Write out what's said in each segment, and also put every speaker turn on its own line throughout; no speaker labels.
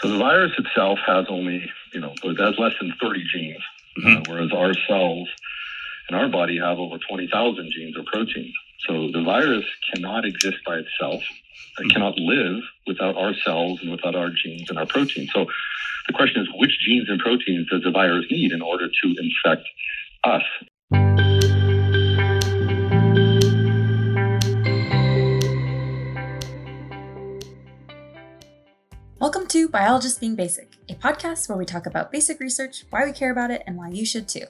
So the virus itself has only, you know, it has less than 30 genes, mm-hmm. uh, whereas our cells in our body have over 20,000 genes or proteins. So the virus cannot exist by itself. It mm-hmm. cannot live without our cells and without our genes and our proteins. So the question is, which genes and proteins does the virus need in order to infect us?
Welcome to Biologists Being Basic, a podcast where we talk about basic research, why we care about it, and why you should too.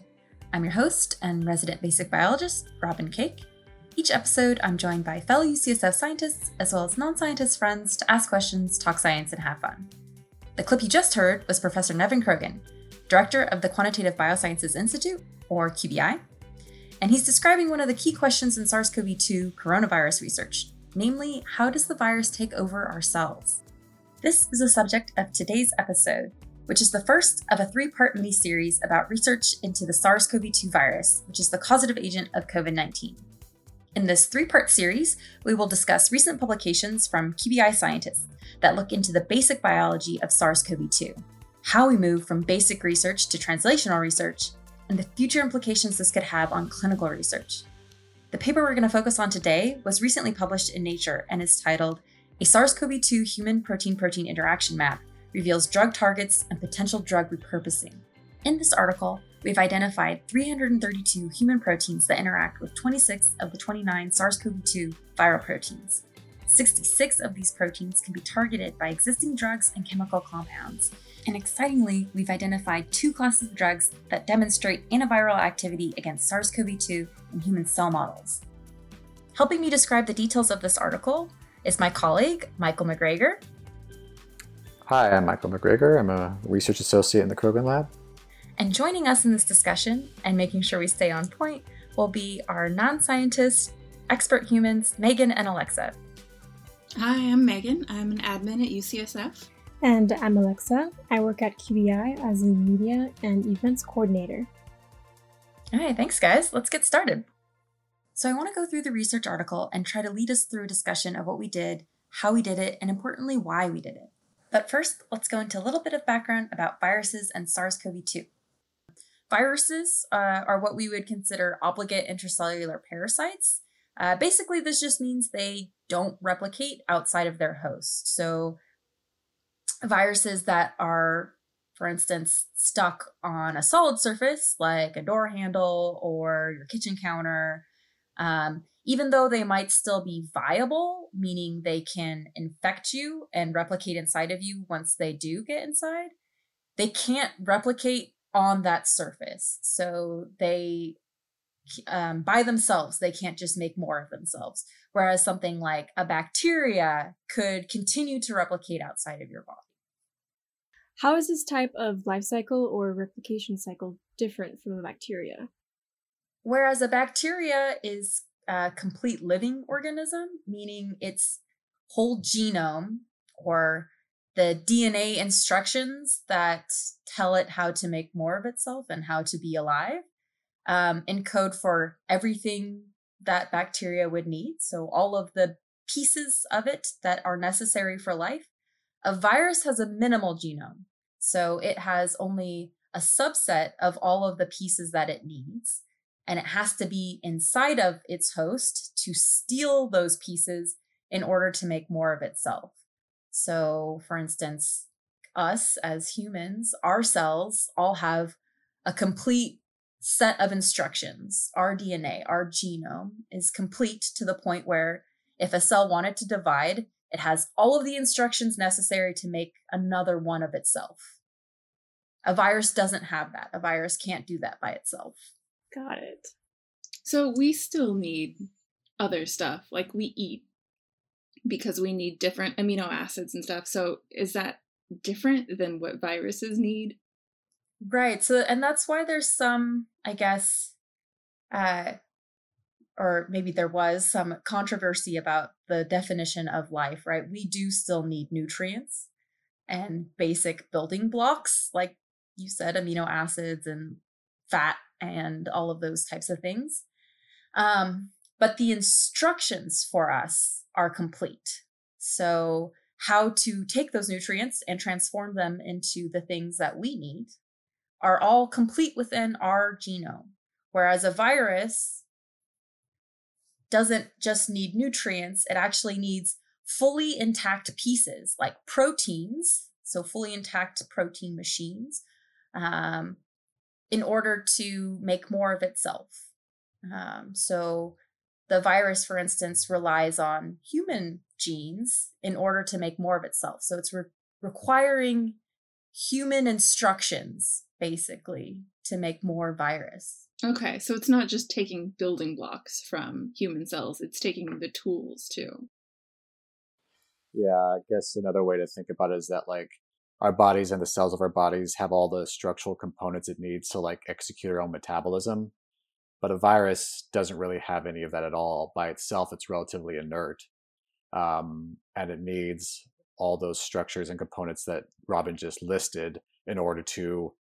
I'm your host and resident basic biologist, Robin Cake. Each episode, I'm joined by fellow UCSF scientists as well as non scientist friends to ask questions, talk science, and have fun. The clip you just heard was Professor Nevin Krogan, director of the Quantitative Biosciences Institute, or QBI, and he's describing one of the key questions in SARS CoV 2 coronavirus research namely, how does the virus take over our cells? This is the subject of today's episode, which is the first of a three part mini series about research into the SARS CoV 2 virus, which is the causative agent of COVID 19. In this three part series, we will discuss recent publications from QBI scientists that look into the basic biology of SARS CoV 2, how we move from basic research to translational research, and the future implications this could have on clinical research. The paper we're going to focus on today was recently published in Nature and is titled a SARS CoV 2 human protein protein interaction map reveals drug targets and potential drug repurposing. In this article, we've identified 332 human proteins that interact with 26 of the 29 SARS CoV 2 viral proteins. 66 of these proteins can be targeted by existing drugs and chemical compounds. And excitingly, we've identified two classes of drugs that demonstrate antiviral activity against SARS CoV 2 in human cell models. Helping me describe the details of this article is my colleague, Michael McGregor.
Hi, I'm Michael McGregor. I'm a research associate in the Krogan Lab.
And joining us in this discussion and making sure we stay on point will be our non scientists, expert humans, Megan and Alexa.
Hi, I'm Megan. I'm an admin at UCSF.
And I'm Alexa. I work at QBI as a media and events coordinator.
All right, thanks, guys. Let's get started. So I want to go through the research article and try to lead us through a discussion of what we did, how we did it, and importantly, why we did it. But first, let's go into a little bit of background about viruses and SARS CoV 2. Viruses uh, are what we would consider obligate intracellular parasites. Uh, basically, this just means they don't replicate outside of their host. So, viruses that are, for instance, stuck on a solid surface like a door handle or your kitchen counter, um, even though they might still be viable, meaning they can infect you and replicate inside of you once they do get inside, they can't replicate on that surface. So they, um, by themselves, they can't just make more of themselves. Whereas something like a bacteria could continue to replicate outside of your body.
How is this type of life cycle or replication cycle different from a bacteria?
Whereas a bacteria is a complete living organism, meaning its whole genome or the DNA instructions that tell it how to make more of itself and how to be alive um, encode for everything that bacteria would need. So, all of the pieces of it that are necessary for life. A virus has a minimal genome. So, it has only a subset of all of the pieces that it needs and it has to be inside of its host to steal those pieces in order to make more of itself. So, for instance, us as humans, our cells all have a complete set of instructions. Our DNA, our genome is complete to the point where if a cell wanted to divide, it has all of the instructions necessary to make another one of itself. A virus doesn't have that. A virus can't do that by itself.
Got it.
So we still need other stuff, like we eat because we need different amino acids and stuff. So is that different than what viruses need?
Right. So and that's why there's some, I guess, uh or maybe there was some controversy about the definition of life, right? We do still need nutrients and basic building blocks, like you said, amino acids and fat and all of those types of things. Um, but the instructions for us are complete. So how to take those nutrients and transform them into the things that we need are all complete within our genome. Whereas a virus doesn't just need nutrients, it actually needs fully intact pieces like proteins, so fully intact protein machines, um, in order to make more of itself. Um, so the virus, for instance, relies on human genes in order to make more of itself. So it's re- requiring human instructions, basically, to make more virus.
Okay, so it's not just taking building blocks from human cells, it's taking the tools too.
Yeah, I guess another way to think about it is that like our bodies and the cells of our bodies have all the structural components it needs to like execute our own metabolism. But a virus doesn't really have any of that at all. By itself, it's relatively inert. Um, and it needs all those structures and components that Robin just listed in order to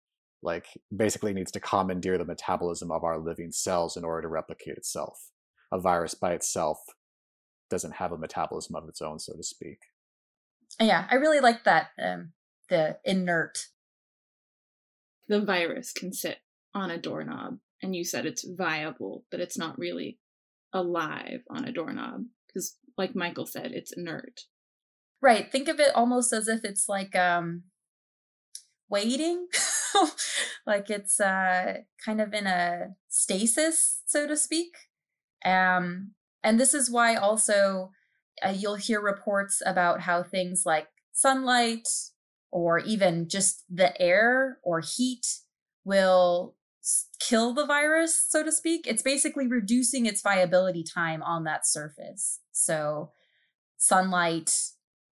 like basically needs to commandeer the metabolism of our living cells in order to replicate itself. A virus by itself doesn't have a metabolism of its own, so to speak.
Yeah, I really like that. Um, the inert.
The virus can sit on a doorknob, and you said it's viable, but it's not really alive on a doorknob because, like Michael said, it's inert.
Right. Think of it almost as if it's like um waiting. like it's uh kind of in a stasis, so to speak. Um and this is why also uh, you'll hear reports about how things like sunlight or even just the air or heat will kill the virus, so to speak. It's basically reducing its viability time on that surface. So, sunlight,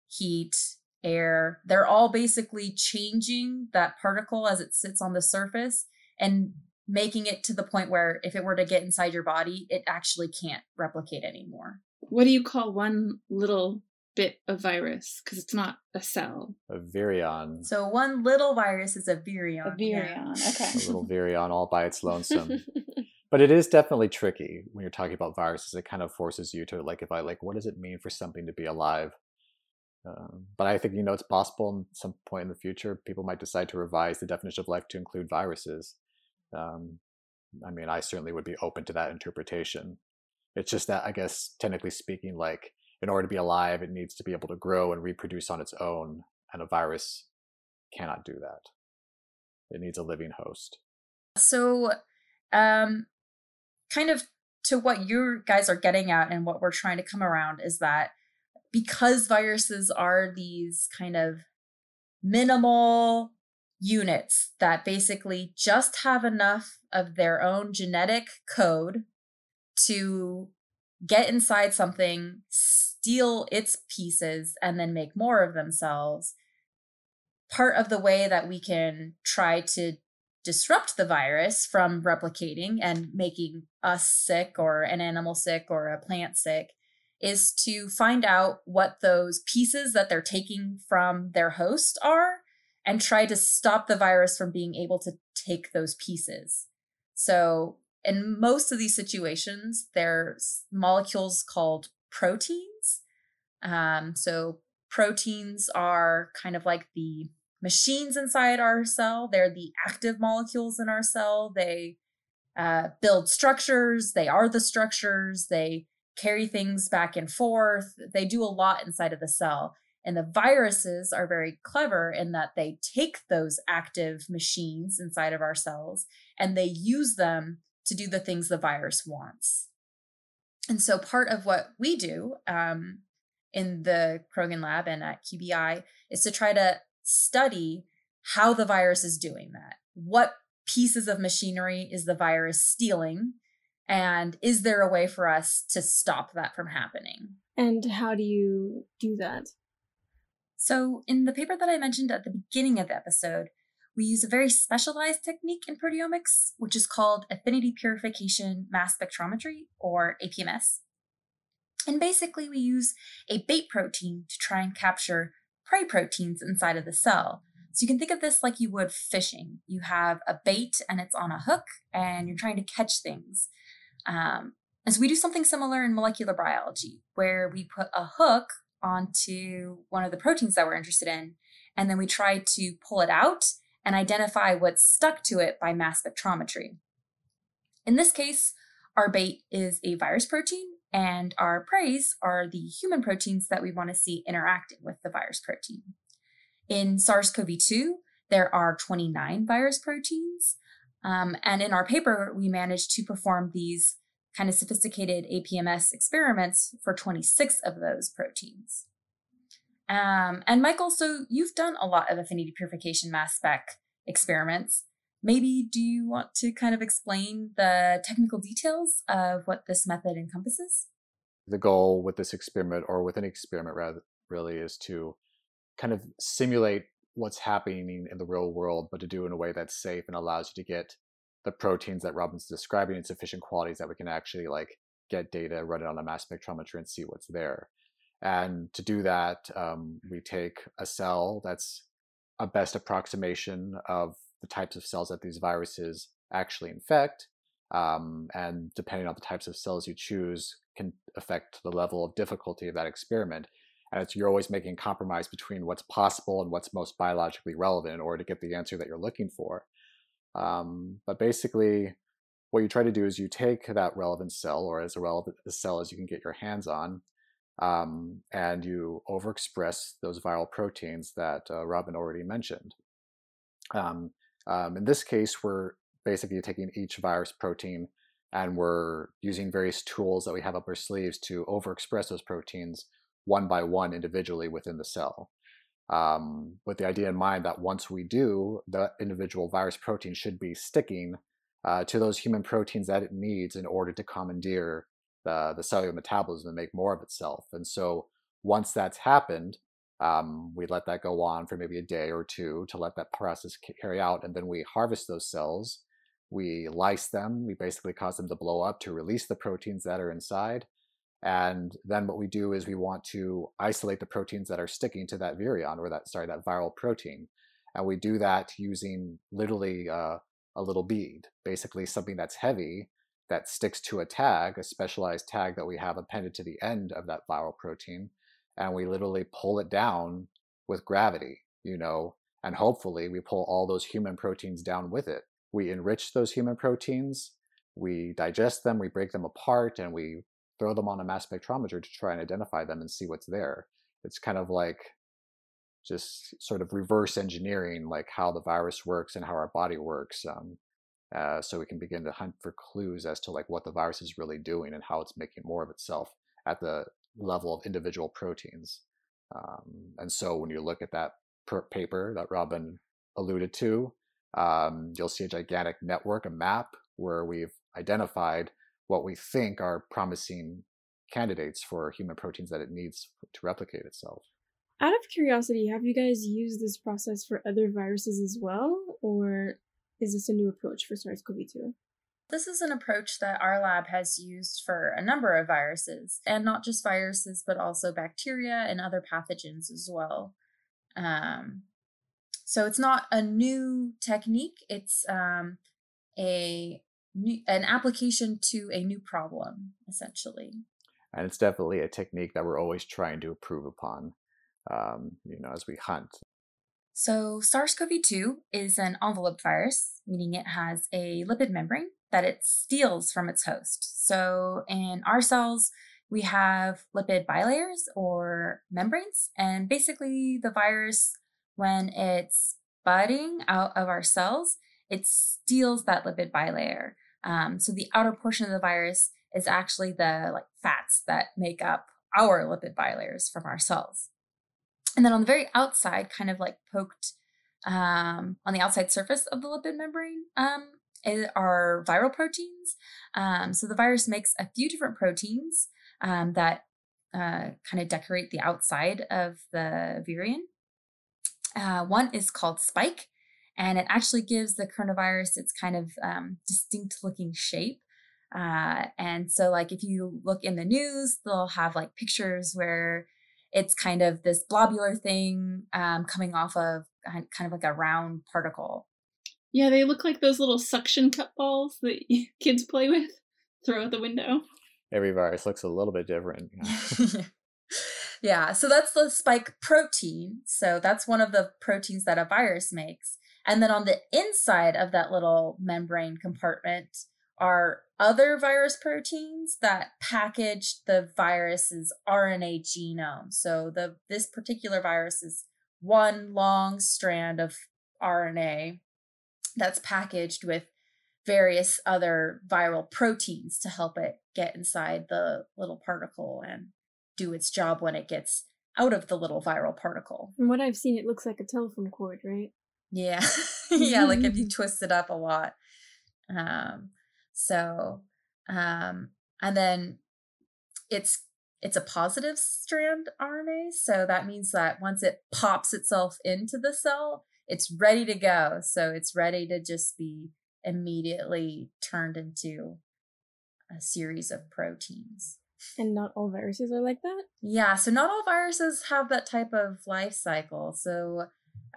heat, air, they're all basically changing that particle as it sits on the surface and making it to the point where if it were to get inside your body, it actually can't replicate anymore.
What do you call one little bit of virus? Because it's not a cell.
A virion.
So one little virus is a virion.
A virion,
yeah.
okay.
A little virion all by its lonesome. but it is definitely tricky when you're talking about viruses. It kind of forces you to like, if I like, what does it mean for something to be alive? Um, but I think you know it's possible. At some point in the future, people might decide to revise the definition of life to include viruses. Um, I mean, I certainly would be open to that interpretation. It's just that, I guess, technically speaking, like in order to be alive, it needs to be able to grow and reproduce on its own, and a virus cannot do that. It needs a living host.
So, um, kind of to what you guys are getting at and what we're trying to come around is that because viruses are these kind of minimal units that basically just have enough of their own genetic code to get inside something, steal its pieces, and then make more of themselves. Part of the way that we can try to disrupt the virus from replicating and making us sick or an animal sick or a plant sick is to find out what those pieces that they're taking from their host are and try to stop the virus from being able to take those pieces. So, in most of these situations, there's molecules called proteins. Um, so, proteins are kind of like the machines inside our cell, they're the active molecules in our cell. They uh, build structures, they are the structures, they carry things back and forth. They do a lot inside of the cell. And the viruses are very clever in that they take those active machines inside of our cells and they use them to do the things the virus wants. And so, part of what we do um, in the Krogan lab and at QBI is to try to study how the virus is doing that. What pieces of machinery is the virus stealing? And is there a way for us to stop that from happening?
And how do you do that?
So, in the paper that I mentioned at the beginning of the episode, we use a very specialized technique in proteomics, which is called affinity purification mass spectrometry, or APMS. And basically, we use a bait protein to try and capture prey proteins inside of the cell. So you can think of this like you would fishing. You have a bait and it's on a hook, and you're trying to catch things. Um, and so we do something similar in molecular biology, where we put a hook onto one of the proteins that we're interested in, and then we try to pull it out and identify what's stuck to it by mass spectrometry. In this case, our bait is a virus protein, and our preys are the human proteins that we want to see interacting with the virus protein. In SARS CoV 2, there are 29 virus proteins. Um, and in our paper, we managed to perform these kind of sophisticated APMS experiments for 26 of those proteins. Um, and Michael, so you've done a lot of affinity purification mass spec experiments. Maybe do you want to kind of explain the technical details of what this method encompasses?
The goal with this experiment, or with any experiment rather, really, is to kind of simulate what's happening in the real world, but to do in a way that's safe and allows you to get the proteins that Robin's describing in sufficient qualities that we can actually like get data, run it on a mass spectrometer, and see what's there. And to do that, um, we take a cell that's a best approximation of the types of cells that these viruses actually infect. Um, and depending on the types of cells you choose, can affect the level of difficulty of that experiment. And it's you're always making a compromise between what's possible and what's most biologically relevant in order to get the answer that you're looking for. Um, but basically, what you try to do is you take that relevant cell, or as relevant a cell as you can get your hands on, um, and you overexpress those viral proteins that uh, Robin already mentioned. Um, um, in this case, we're basically taking each virus protein and we're using various tools that we have up our sleeves to overexpress those proteins one by one individually within the cell. Um, with the idea in mind that once we do, the individual virus protein should be sticking uh, to those human proteins that it needs in order to commandeer the, the cellular metabolism and make more of itself. And so once that's happened, um, we let that go on for maybe a day or two to let that process carry out, and then we harvest those cells. We lyse them. We basically cause them to blow up to release the proteins that are inside. And then what we do is we want to isolate the proteins that are sticking to that virion or that sorry that viral protein, and we do that using literally uh, a little bead, basically something that's heavy that sticks to a tag, a specialized tag that we have appended to the end of that viral protein, and we literally pull it down with gravity, you know, and hopefully we pull all those human proteins down with it. We enrich those human proteins, we digest them, we break them apart, and we throw them on a mass spectrometer to try and identify them and see what's there. It's kind of like just sort of reverse engineering like how the virus works and how our body works um, uh, so we can begin to hunt for clues as to like what the virus is really doing and how it's making more of itself at the level of individual proteins. Um, and so when you look at that paper that Robin alluded to, um, you'll see a gigantic network, a map where we've identified what we think are promising candidates for human proteins that it needs to replicate itself.
Out of curiosity, have you guys used this process for other viruses as well, or is this a new approach for SARS CoV 2?
This is an approach that our lab has used for a number of viruses, and not just viruses, but also bacteria and other pathogens as well. Um, so it's not a new technique, it's um, a new, an application to a new problem, essentially.
And it's definitely a technique that we're always trying to improve upon, um, you know, as we hunt.
So, SARS CoV 2 is an envelope virus, meaning it has a lipid membrane that it steals from its host. So, in our cells, we have lipid bilayers or membranes, and basically, the virus, when it's budding out of our cells, it steals that lipid bilayer. Um, so, the outer portion of the virus is actually the like fats that make up our lipid bilayers from our cells. And then on the very outside, kind of like poked um, on the outside surface of the lipid membrane, um, are viral proteins. Um, so the virus makes a few different proteins um, that uh, kind of decorate the outside of the virion. Uh, one is called spike, and it actually gives the coronavirus its kind of um, distinct looking shape. Uh, and so, like, if you look in the news, they'll have like pictures where it's kind of this blobular thing um, coming off of kind of like a round particle.
Yeah, they look like those little suction cup balls that kids play with, throw out the window.
Every virus looks a little bit different.
yeah, so that's the spike protein. So that's one of the proteins that a virus makes. And then on the inside of that little membrane compartment are other virus proteins that package the virus's RNA genome. So the this particular virus is one long strand of RNA that's packaged with various other viral proteins to help it get inside the little particle and do its job when it gets out of the little viral particle.
From what I've seen, it looks like a telephone cord, right?
Yeah. yeah, like if you twist it up a lot. Um so um and then it's it's a positive strand RNA, so that means that once it pops itself into the cell, it's ready to go. So it's ready to just be immediately turned into a series of proteins.
And not all viruses are like that?
Yeah, so not all viruses have that type of life cycle. So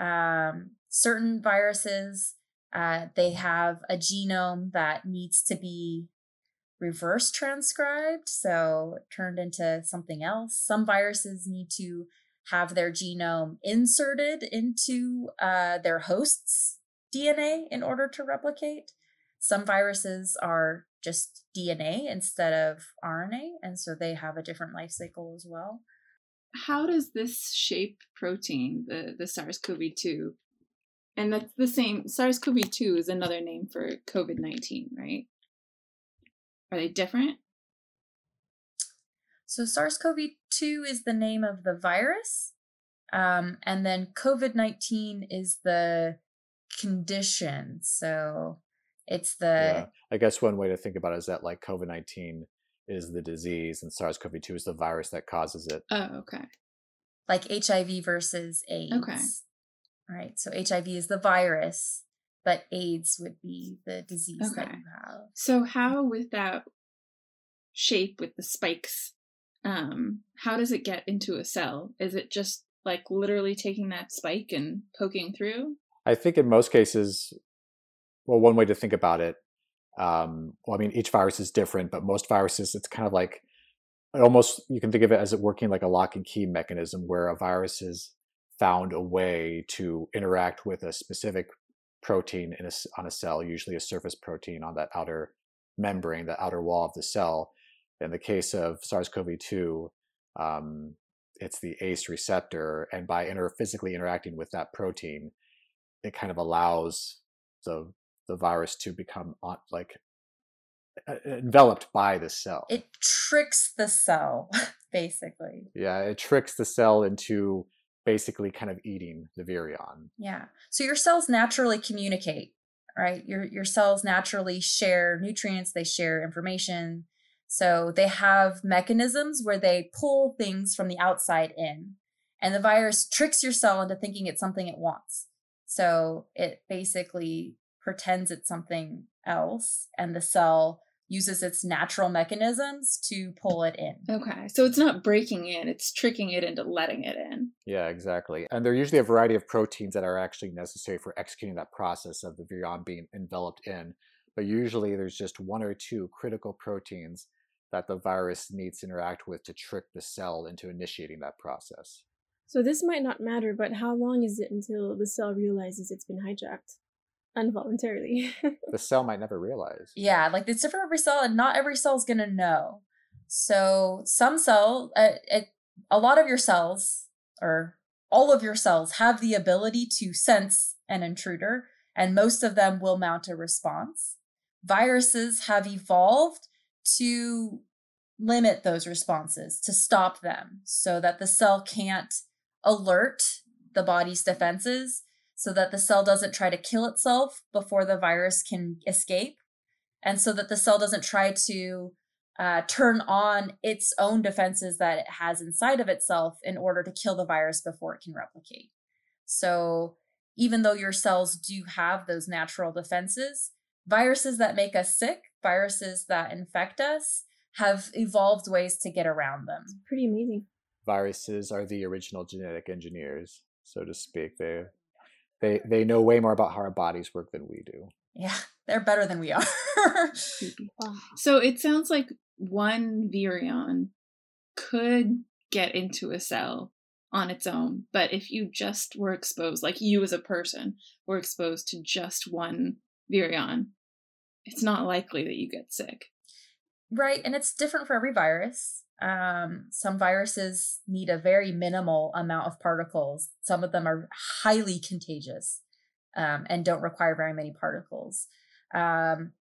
um, certain viruses, uh, they have a genome that needs to be reverse transcribed, so turned into something else. Some viruses need to have their genome inserted into uh, their host's DNA in order to replicate. Some viruses are just DNA instead of RNA, and so they have a different life cycle as well.
How does this shape protein, the, the SARS CoV 2? And that's the same, SARS CoV 2 is another name for COVID 19, right? Are they different?
So SARS CoV 2 is the name of the virus. Um, and then COVID 19 is the condition. So it's the.
Yeah. I guess one way to think about it is that like COVID 19 is the disease and SARS CoV 2 is the virus that causes it.
Oh, okay.
Like HIV versus AIDS.
Okay.
Right. So HIV is the virus, but AIDS would be the disease
Okay.
that you have.
So how with that shape with the spikes, um, how does it get into a cell? Is it just like literally taking that spike and poking through?
I think in most cases, well, one way to think about it, um, well, I mean, each virus is different, but most viruses, it's kind of like it almost you can think of it as it working like a lock and key mechanism where a virus has found a way to interact with a specific protein in a on a cell, usually a surface protein on that outer membrane, the outer wall of the cell. In the case of SARS-CoV-2, um, it's the ACE receptor, and by inter- physically interacting with that protein, it kind of allows the the virus to become on, like enveloped by the cell.
It tricks the cell, basically.
yeah, it tricks the cell into basically kind of eating the virion.
Yeah. So your cells naturally communicate, right? Your your cells naturally share nutrients, they share information. So they have mechanisms where they pull things from the outside in. And the virus tricks your cell into thinking it's something it wants. So it basically pretends it's something else and the cell uses its natural mechanisms to pull it in.
Okay, so it's not breaking in; it's tricking it into letting it in.
Yeah, exactly. And there are usually a variety of proteins that are actually necessary for executing that process of the virion being enveloped in. But usually there's just one or two critical proteins that the virus needs to interact with to trick the cell into initiating that process.
So this might not matter, but how long is it until the cell realizes it's been hijacked? Involuntarily.
The cell might never realize.
Yeah, like it's different for every cell, and not every cell is gonna know. So some cell, uh, it, a lot of your cells, or all of your cells, have the ability to sense an intruder, and most of them will mount a response. Viruses have evolved to limit those responses, to stop them, so that the cell can't alert the body's defenses so that the cell doesn't try to kill itself before the virus can escape, and so that the cell doesn't try to uh, turn on its own defenses that it has inside of itself in order to kill the virus before it can replicate. So, even though your cells do have those natural defenses, viruses that make us sick, viruses that infect us, have evolved ways to get around them.
Pretty amazing.
Viruses are the original genetic engineers, so to speak. They they they know way more about how our bodies work than we do.
Yeah, they're better than we are.
So it sounds like one virion could get into a cell on its own. But if you just were exposed, like you as a person were exposed to just one virion, it's not likely that you get sick.
Right. And it's different for every virus. Um, some viruses need a very minimal amount of particles. Some of them are highly contagious um, and don't require very many particles. Um,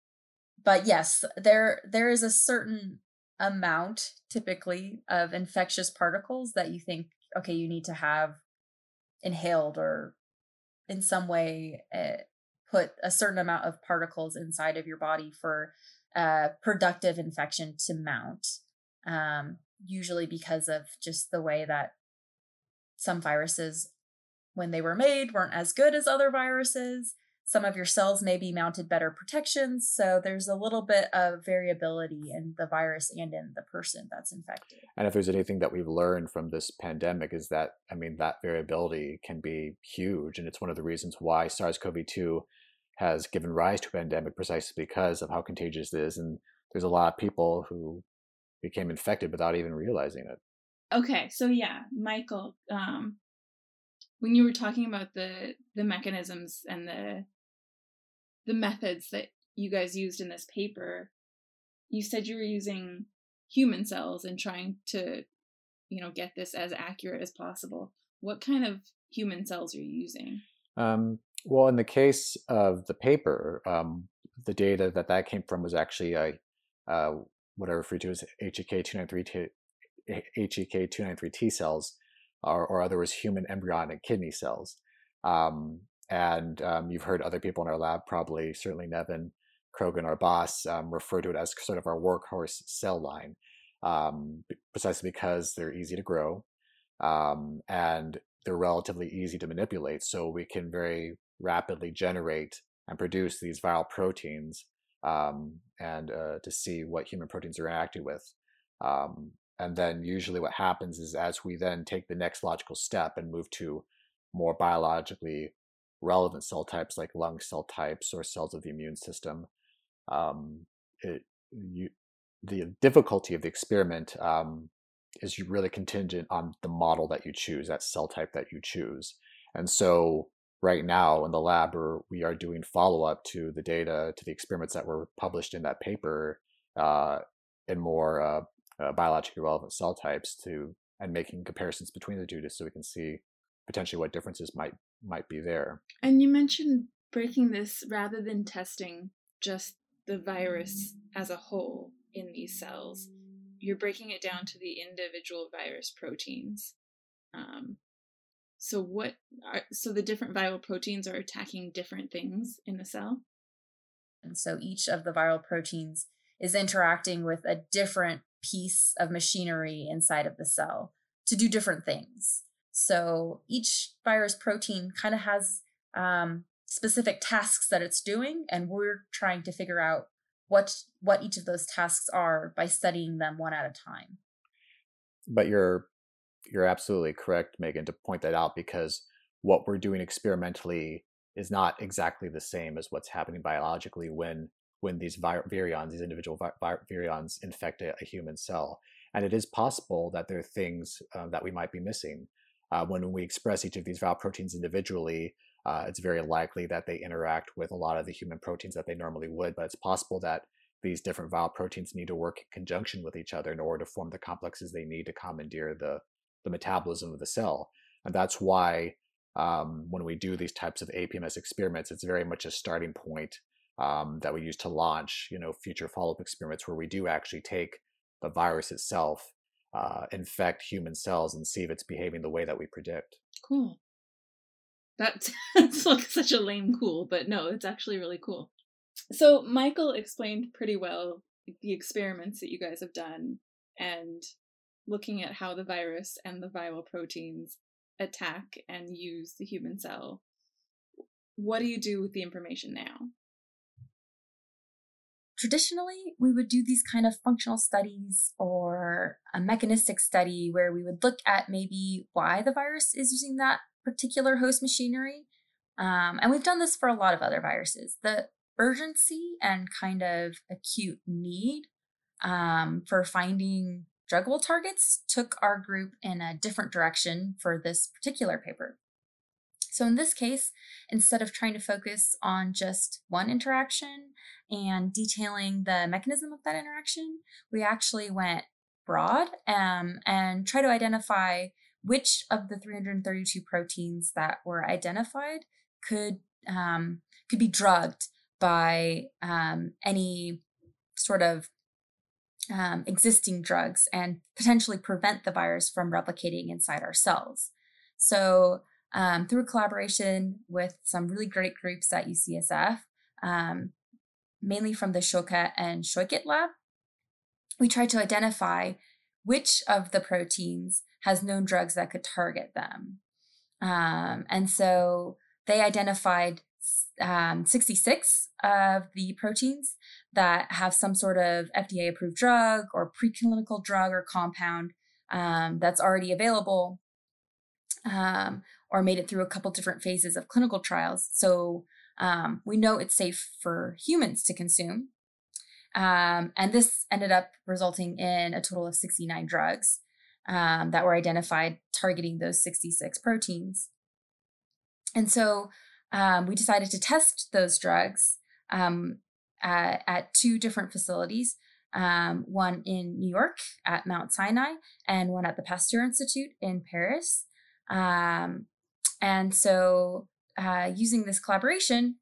but yes, there there is a certain amount typically of infectious particles that you think okay you need to have inhaled or in some way uh, put a certain amount of particles inside of your body for productive infection to mount um, usually because of just the way that some viruses when they were made weren't as good as other viruses some of your cells may be mounted better protections. So there's a little bit of variability in the virus and in the person that's infected.
And if there's anything that we've learned from this pandemic is that, I mean, that variability can be huge. And it's one of the reasons why SARS CoV 2 has given rise to a pandemic precisely because of how contagious it is. And there's a lot of people who became infected without even realizing it.
Okay, so yeah, Michael, um, when you were talking about the the mechanisms and the the methods that you guys used in this paper, you said you were using human cells and trying to, you know, get this as accurate as possible. What kind of human cells are you using?
Um, well, in the case of the paper, um, the data that that came from was actually a, uh, what I refer to as HEK 293 T, HEK 293 T cells, or, or otherwise human embryonic kidney cells. Um, and um, you've heard other people in our lab, probably certainly Nevin Krogan, our boss, um, refer to it as sort of our workhorse cell line, um, precisely because they're easy to grow um, and they're relatively easy to manipulate. So we can very rapidly generate and produce these viral proteins um, and uh, to see what human proteins are interacting with. Um, and then usually what happens is as we then take the next logical step and move to more biologically relevant cell types like lung cell types or cells of the immune system. Um, it, you, the difficulty of the experiment um, is really contingent on the model that you choose, that cell type that you choose. And so right now in the lab, we are doing follow-up to the data, to the experiments that were published in that paper uh, in more uh, uh, biologically relevant cell types to and making comparisons between the two just so we can see potentially what differences might might be there.
And you mentioned breaking this rather than testing just the virus as a whole in these cells. You're breaking it down to the individual virus proteins. Um, so what are so the different viral proteins are attacking different things in the cell?
And so each of the viral proteins is interacting with a different piece of machinery inside of the cell to do different things. So each virus protein kind of has um, specific tasks that it's doing, and we're trying to figure out what what each of those tasks are by studying them one at a time.
But you're you're absolutely correct, Megan, to point that out because what we're doing experimentally is not exactly the same as what's happening biologically when when these virions, these individual virions, infect a, a, human cell. And it is possible that there are things uh, that we might be missing. Uh, when we express each of these viral proteins individually, uh, it's very likely that they interact with a lot of the human proteins that they normally would, but it's possible that these different viral proteins need to work in conjunction with each other in order to form the complexes they need to commandeer the, the metabolism of the cell. And that's why um, when we do these types of APMS experiments, it's very much a starting point um, that we use to launch, you know, future follow-up experiments where we do actually take the virus itself uh, infect human cells and see if it's behaving the way that we predict.
Cool. That's, that's like such a lame cool, but no, it's actually really cool. So Michael explained pretty well the experiments that you guys have done and looking at how the virus and the viral proteins attack and use the human cell. What do you do with the information now?
traditionally we would do these kind of functional studies or a mechanistic study where we would look at maybe why the virus is using that particular host machinery um, and we've done this for a lot of other viruses the urgency and kind of acute need um, for finding druggable targets took our group in a different direction for this particular paper. So in this case, instead of trying to focus on just one interaction and detailing the mechanism of that interaction, we actually went broad um, and try to identify which of the 332 proteins that were identified could um, could be drugged by um, any sort of um, existing drugs and potentially prevent the virus from replicating inside our cells. So, um, through collaboration with some really great groups at UCSF, um, mainly from the Schoket and Scheukit lab, we tried to identify which of the proteins has known drugs that could target them. Um, and so they identified um, 66 of the proteins that have some sort of FDA approved drug or preclinical drug or compound um, that's already available um, or made it through a couple different phases of clinical trials. So um, we know it's safe for humans to consume. Um, and this ended up resulting in a total of 69 drugs um, that were identified targeting those 66 proteins. And so um, we decided to test those drugs um, at, at, two different facilities um, one in New York at Mount Sinai, and one at the Pasteur Institute in Paris. Um, and so, uh, using this collaboration,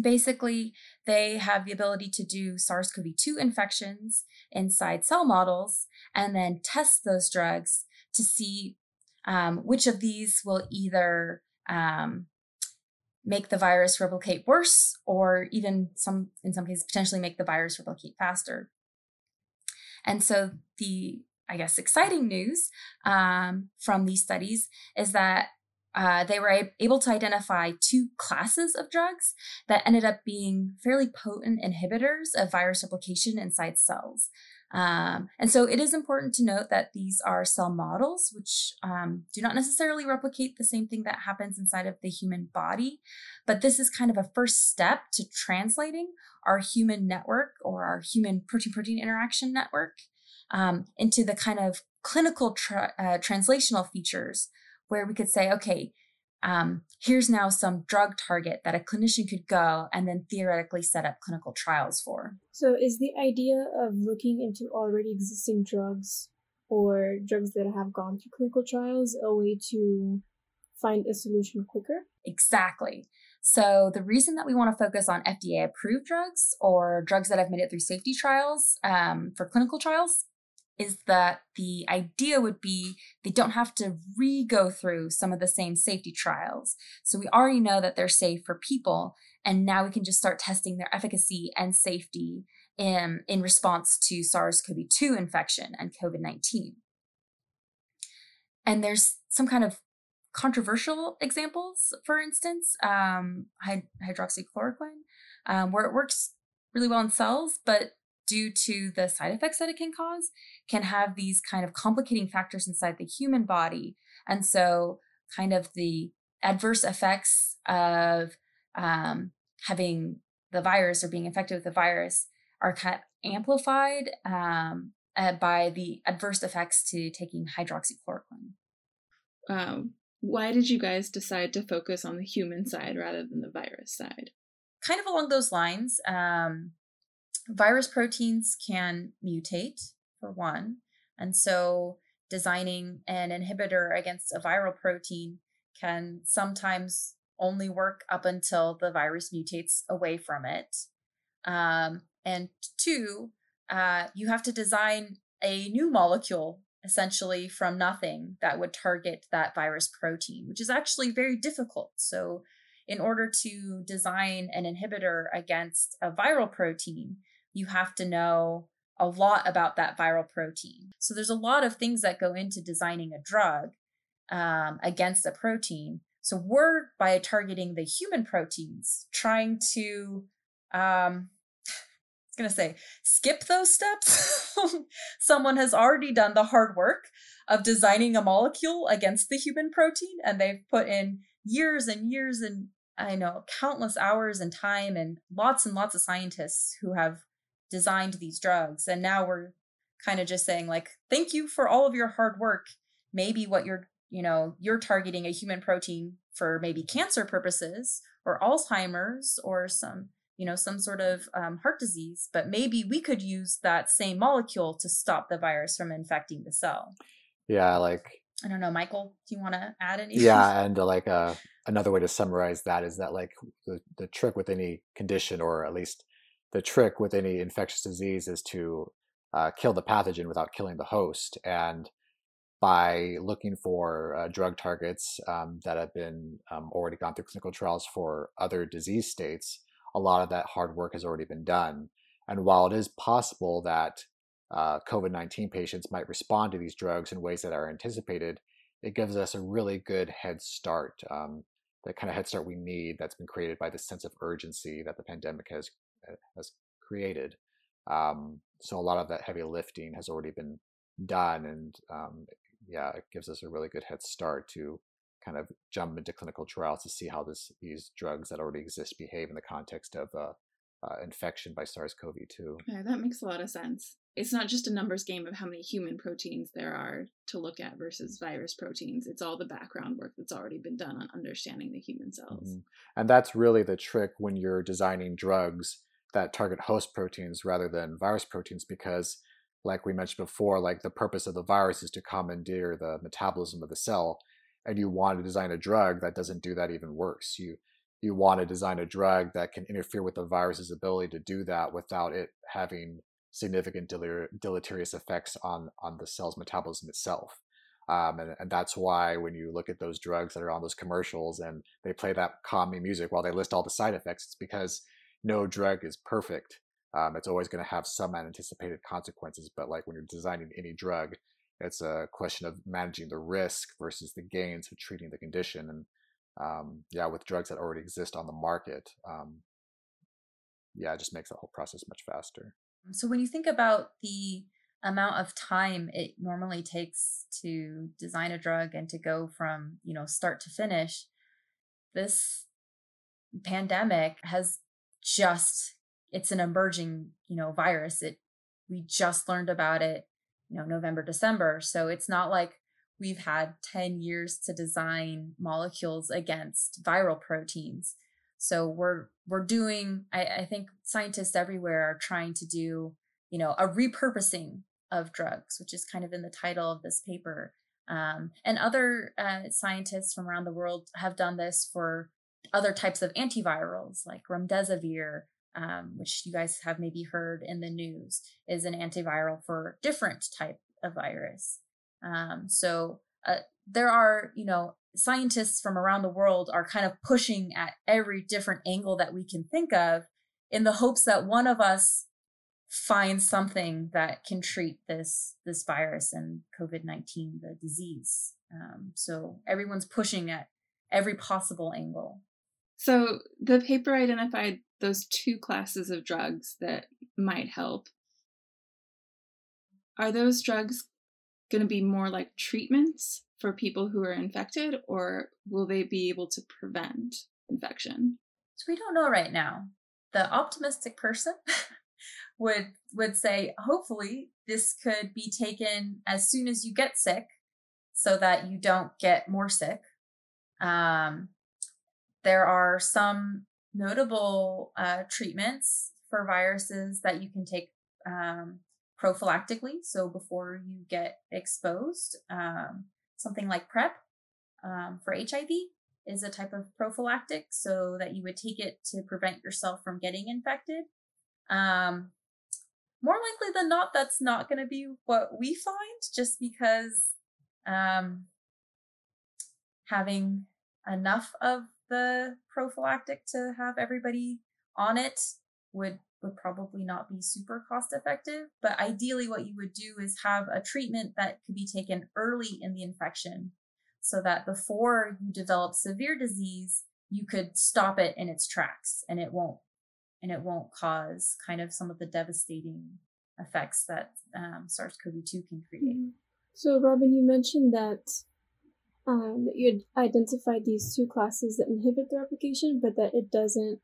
basically, they have the ability to do SARS CoV 2 infections inside cell models and then test those drugs to see um, which of these will either um, make the virus replicate worse or even some in some cases potentially make the virus replicate faster and so the i guess exciting news um, from these studies is that uh, they were able to identify two classes of drugs that ended up being fairly potent inhibitors of virus replication inside cells. Um, and so it is important to note that these are cell models, which um, do not necessarily replicate the same thing that happens inside of the human body. But this is kind of a first step to translating our human network or our human protein protein interaction network um, into the kind of clinical tra- uh, translational features where we could say, okay, um, here's now some drug target that a clinician could go and then theoretically set up clinical trials for.
So, is the idea of looking into already existing drugs or drugs that have gone through clinical trials a way to find a solution quicker?
Exactly. So, the reason that we want to focus on FDA approved drugs or drugs that have made it through safety trials um, for clinical trials is that the idea would be they don't have to re go through some of the same safety trials. So we already know that they're safe for people, and now we can just start testing their efficacy and safety in, in response to SARS CoV 2 infection and COVID 19. And there's some kind of controversial examples, for instance, um, hydroxychloroquine, um, where it works really well in cells, but due to the side effects that it can cause, can have these kind of complicating factors inside the human body. And so, kind of the adverse effects of um, having the virus or being infected with the virus are kind of amplified um, uh, by the adverse effects to taking hydroxychloroquine.
Um, why did you guys decide to focus on the human side rather than the virus side?
Kind of along those lines. Um, virus proteins can mutate, for one. And so designing an inhibitor against a viral protein can sometimes only work up until the virus mutates away from it. Um, and two, uh, you have to design a new molecule essentially from nothing that would target that virus protein, which is actually very difficult. So, in order to design an inhibitor against a viral protein, you have to know a lot about that viral protein. So there's a lot of things that go into designing a drug um, against a protein. So we're by targeting the human proteins, trying to, um, I was gonna say, skip those steps. Someone has already done the hard work of designing a molecule against the human protein, and they've put in years and years and I know countless hours and time and lots and lots of scientists who have designed these drugs. And now we're kind of just saying like thank you for all of your hard work. Maybe what you're you know you're targeting a human protein for maybe cancer purposes or alzheimer's or some you know some sort of um, heart disease but maybe we could use that same molecule to stop the virus from infecting the cell.
Yeah like
i don't know michael do you want to add anything?
Yeah and uh, like uh, another way to summarize that is that like the, the trick with any condition or at least the trick with any infectious disease is to uh, kill the pathogen without killing the host. And by looking for uh, drug targets um, that have been um, already gone through clinical trials for other disease states, a lot of that hard work has already been done. And while it is possible that uh, COVID 19 patients might respond to these drugs in ways that are anticipated, it gives us a really good head start, um, the kind of head start we need that's been created by the sense of urgency that the pandemic has, has created. Um, so a lot of that heavy lifting has already been done, and um, yeah, it gives us a really good head start to kind of jump into clinical trials to see how this these drugs that already exist behave in the context of uh, uh, infection by SARS-CoV-2.
Yeah, that makes a lot of sense. It's not just a numbers game of how many human proteins there are to look at versus virus proteins. It's all the background work that's already been done on understanding the human cells. Mm-hmm.
And that's really the trick when you're designing drugs that target host proteins rather than virus proteins because like we mentioned before like the purpose of the virus is to commandeer the metabolism of the cell and you want to design a drug that doesn't do that even worse. You you want to design a drug that can interfere with the virus's ability to do that without it having significant deleterious effects on on the cell's metabolism itself. Um, and, and that's why when you look at those drugs that are on those commercials and they play that calming music while they list all the side effects it's because no drug is perfect. Um, it's always going to have some unanticipated consequences. But like when you're designing any drug, it's a question of managing the risk versus the gains of treating the condition. And um, yeah, with drugs that already exist on the market, um, yeah, it just makes the whole process much faster.
So when you think about the amount of time it normally takes to design a drug and to go from you know start to finish, this pandemic has just it's an emerging you know virus. It we just learned about it you know november december. So it's not like we've had 10 years to design molecules against viral proteins. So we're we're doing I, I think scientists everywhere are trying to do you know a repurposing of drugs which is kind of in the title of this paper. Um, and other uh, scientists from around the world have done this for other types of antivirals like remdesivir, um, which you guys have maybe heard in the news, is an antiviral for different type of virus. Um, so uh, there are, you know, scientists from around the world are kind of pushing at every different angle that we can think of in the hopes that one of us finds something that can treat this this virus and covid-19 the disease um, so everyone's pushing at every possible angle
so the paper identified those two classes of drugs that might help. Are those drugs going to be more like treatments for people who are infected, or will they be able to prevent infection?
So we don't know right now. The optimistic person would would say, hopefully, this could be taken as soon as you get sick, so that you don't get more sick. Um, there are some notable uh, treatments for viruses that you can take um, prophylactically, so before you get exposed. Um, something like PrEP um, for HIV is a type of prophylactic, so that you would take it to prevent yourself from getting infected. Um, more likely than not, that's not going to be what we find, just because um, having enough of the prophylactic to have everybody on it would would probably not be super cost effective but ideally what you would do is have a treatment that could be taken early in the infection so that before you develop severe disease you could stop it in its tracks and it won't and it won't cause kind of some of the devastating effects that um, SARS-CoV-2 can create. Mm-hmm.
So, Robin, you mentioned that um, that you identified these two classes that inhibit the replication, but that it doesn't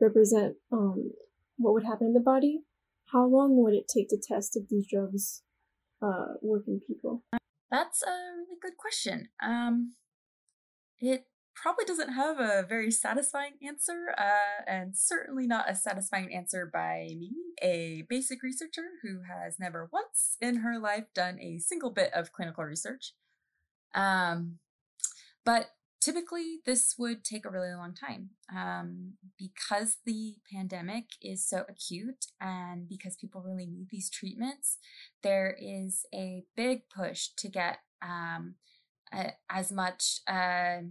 represent um, what would happen in the body. how long would it take to test if these drugs uh, work in people?
That's a really good question. Um, it probably doesn't have a very satisfying answer, uh, and certainly not a satisfying answer by me, a basic researcher who has never once in her life done a single bit of clinical research. Um, but typically, this would take a really long time um, because the pandemic is so acute and because people really need these treatments. There is a big push to get um, as much uh,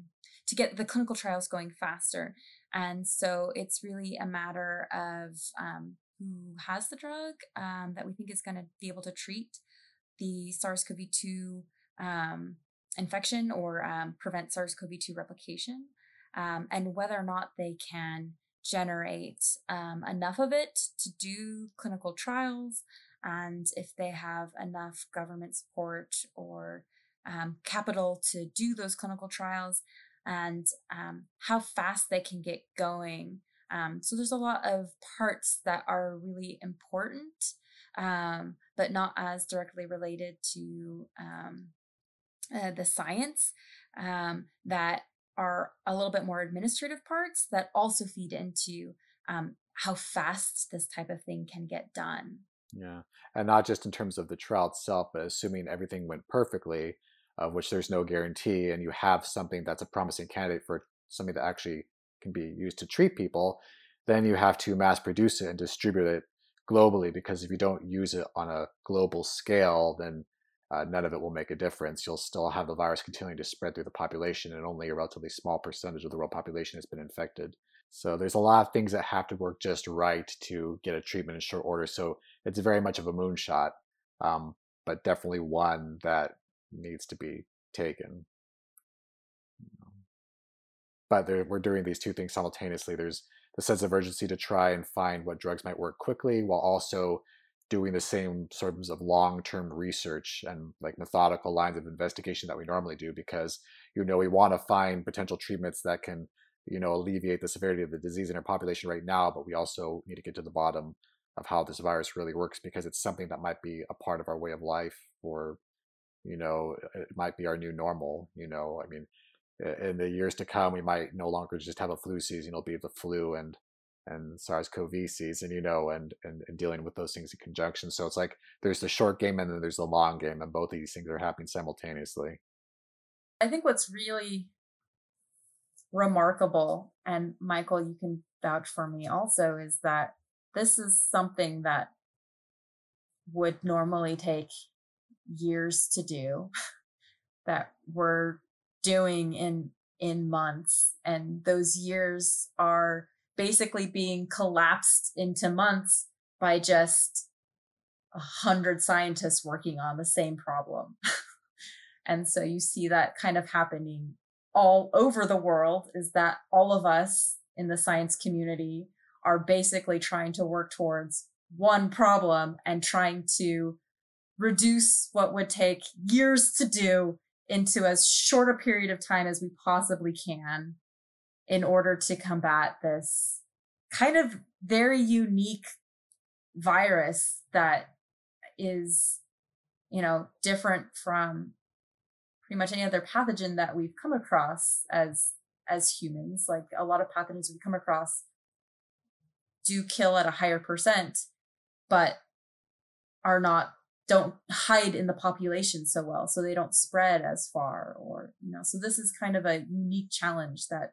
to get the clinical trials going faster. And so it's really a matter of um, who has the drug um, that we think is going to be able to treat the SARS CoV 2 um, infection or um, prevent SARS CoV 2 replication, um, and whether or not they can generate um, enough of it to do clinical trials, and if they have enough government support or capital to do those clinical trials and um, how fast they can get going. Um, so there's a lot of parts that are really important, um, but not as directly related to um, uh, the science um, that are a little bit more administrative parts that also feed into um, how fast this type of thing can get done.
Yeah. And not just in terms of the trial itself, but assuming everything went perfectly, of which there's no guarantee, and you have something that's a promising candidate for something that actually can be used to treat people, then you have to mass produce it and distribute it globally. Because if you don't use it on a global scale, then uh, none of it will make a difference. You'll still have the virus continuing to spread through the population, and only a relatively small percentage of the world population has been infected. So there's a lot of things that have to work just right to get a treatment in short order. So it's very much of a moonshot, um, but definitely one that needs to be taken. But we're doing these two things simultaneously. There's the sense of urgency to try and find what drugs might work quickly while also doing the same sorts of long-term research and like methodical lines of investigation that we normally do because you know we want to find potential treatments that can you know alleviate the severity of the disease in our population right now but we also need to get to the bottom of how this virus really works because it's something that might be a part of our way of life or you know it might be our new normal you know? I mean in the years to come we might no longer just have a flu season it'll be the flu and and SARS-CoV season, you know, and, and and dealing with those things in conjunction. So it's like there's the short game and then there's the long game, and both of these things are happening simultaneously.
I think what's really remarkable, and Michael, you can vouch for me also, is that this is something that would normally take years to do that we're doing in in months and those years are basically being collapsed into months by just a hundred scientists working on the same problem. And so you see that kind of happening all over the world is that all of us in the science community are basically trying to work towards one problem and trying to reduce what would take years to do into as short a period of time as we possibly can in order to combat this kind of very unique virus that is you know different from pretty much any other pathogen that we've come across as as humans. Like a lot of pathogens we come across do kill at a higher percent but are not don't hide in the population so well so they don't spread as far or you know so this is kind of a unique challenge that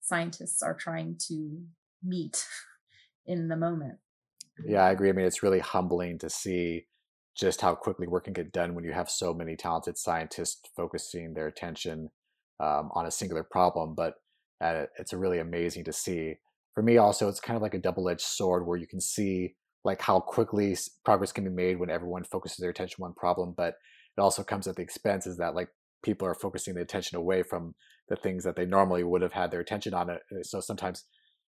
scientists are trying to meet in the moment.
Yeah i agree. I mean it's really humbling to see just how quickly work can get done when you have so many talented scientists focusing their attention um, on a singular problem but uh, it's really amazing to see. For me also it's kind of like a double-edged sword where you can see like how quickly progress can be made when everyone focuses their attention on one problem but it also comes at the expense is that like people are focusing the attention away from the things that they normally would have had their attention on it uh, so sometimes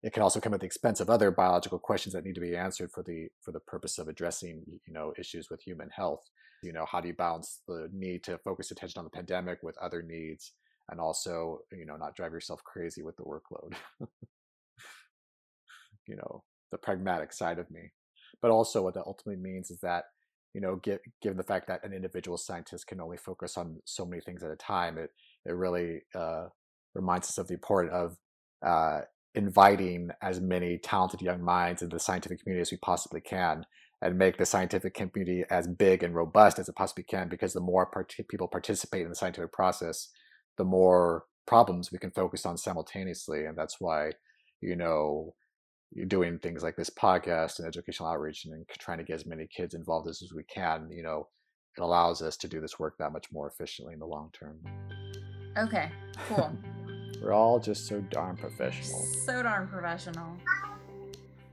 it can also come at the expense of other biological questions that need to be answered for the for the purpose of addressing you know issues with human health. You know how do you balance the need to focus attention on the pandemic with other needs and also you know not drive yourself crazy with the workload? You know the pragmatic side of me. But also what that ultimately means is that you know, give, given the fact that an individual scientist can only focus on so many things at a time, it it really uh, reminds us of the importance of uh, inviting as many talented young minds into the scientific community as we possibly can, and make the scientific community as big and robust as it possibly can. Because the more part- people participate in the scientific process, the more problems we can focus on simultaneously, and that's why you know doing things like this podcast and educational outreach and trying to get as many kids involved as, as we can, you know, it allows us to do this work that much more efficiently in the long term.
Okay, cool.
We're all just so darn professional.
So darn professional.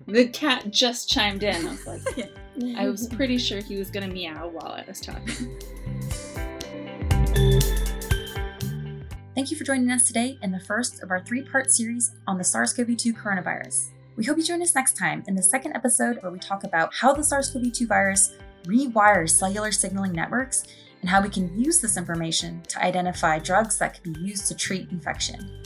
The cat just chimed in. I was like, I was pretty sure he was gonna meow while I was talking.
Thank you for joining us today in the first of our three part series on the SARS CoV 2 coronavirus. We hope you join us next time in the second episode where we talk about how the SARS CoV 2 virus rewires cellular signaling networks and how we can use this information to identify drugs that can be used to treat infection.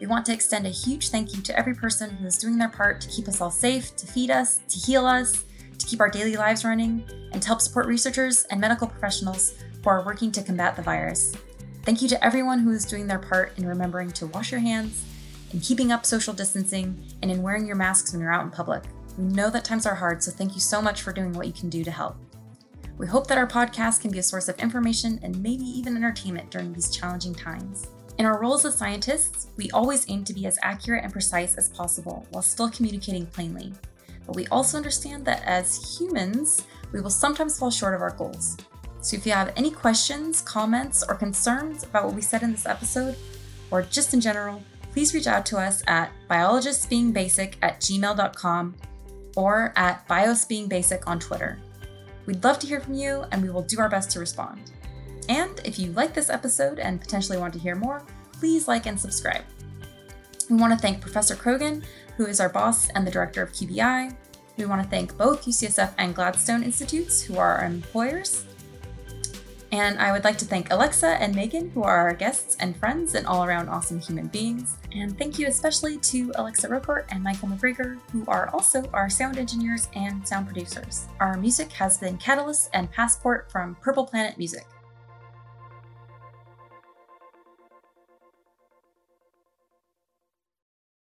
We want to extend a huge thank you to every person who is doing their part to keep us all safe, to feed us, to heal us, to keep our daily lives running, and to help support researchers and medical professionals who are working to combat the virus. Thank you to everyone who is doing their part in remembering to wash your hands, in keeping up social distancing, and in wearing your masks when you're out in public. We know that times are hard, so thank you so much for doing what you can do to help. We hope that our podcast can be a source of information and maybe even entertainment during these challenging times. In our roles as scientists, we always aim to be as accurate and precise as possible while still communicating plainly. But we also understand that as humans, we will sometimes fall short of our goals. So if you have any questions, comments, or concerns about what we said in this episode, or just in general, please reach out to us at biologistsbeingbasic at gmail.com or at biosbeingbasic on Twitter. We'd love to hear from you, and we will do our best to respond. And if you like this episode and potentially want to hear more, please like and subscribe. We want to thank Professor Krogan, who is our boss and the director of QBI. We want to thank both UCSF and Gladstone Institutes, who are our employers. And I would like to thank Alexa and Megan, who are our guests and friends and all around awesome human beings. And thank you especially to Alexa Rocourt and Michael McGregor, who are also our sound engineers and sound producers. Our music has been Catalyst and Passport from Purple Planet Music.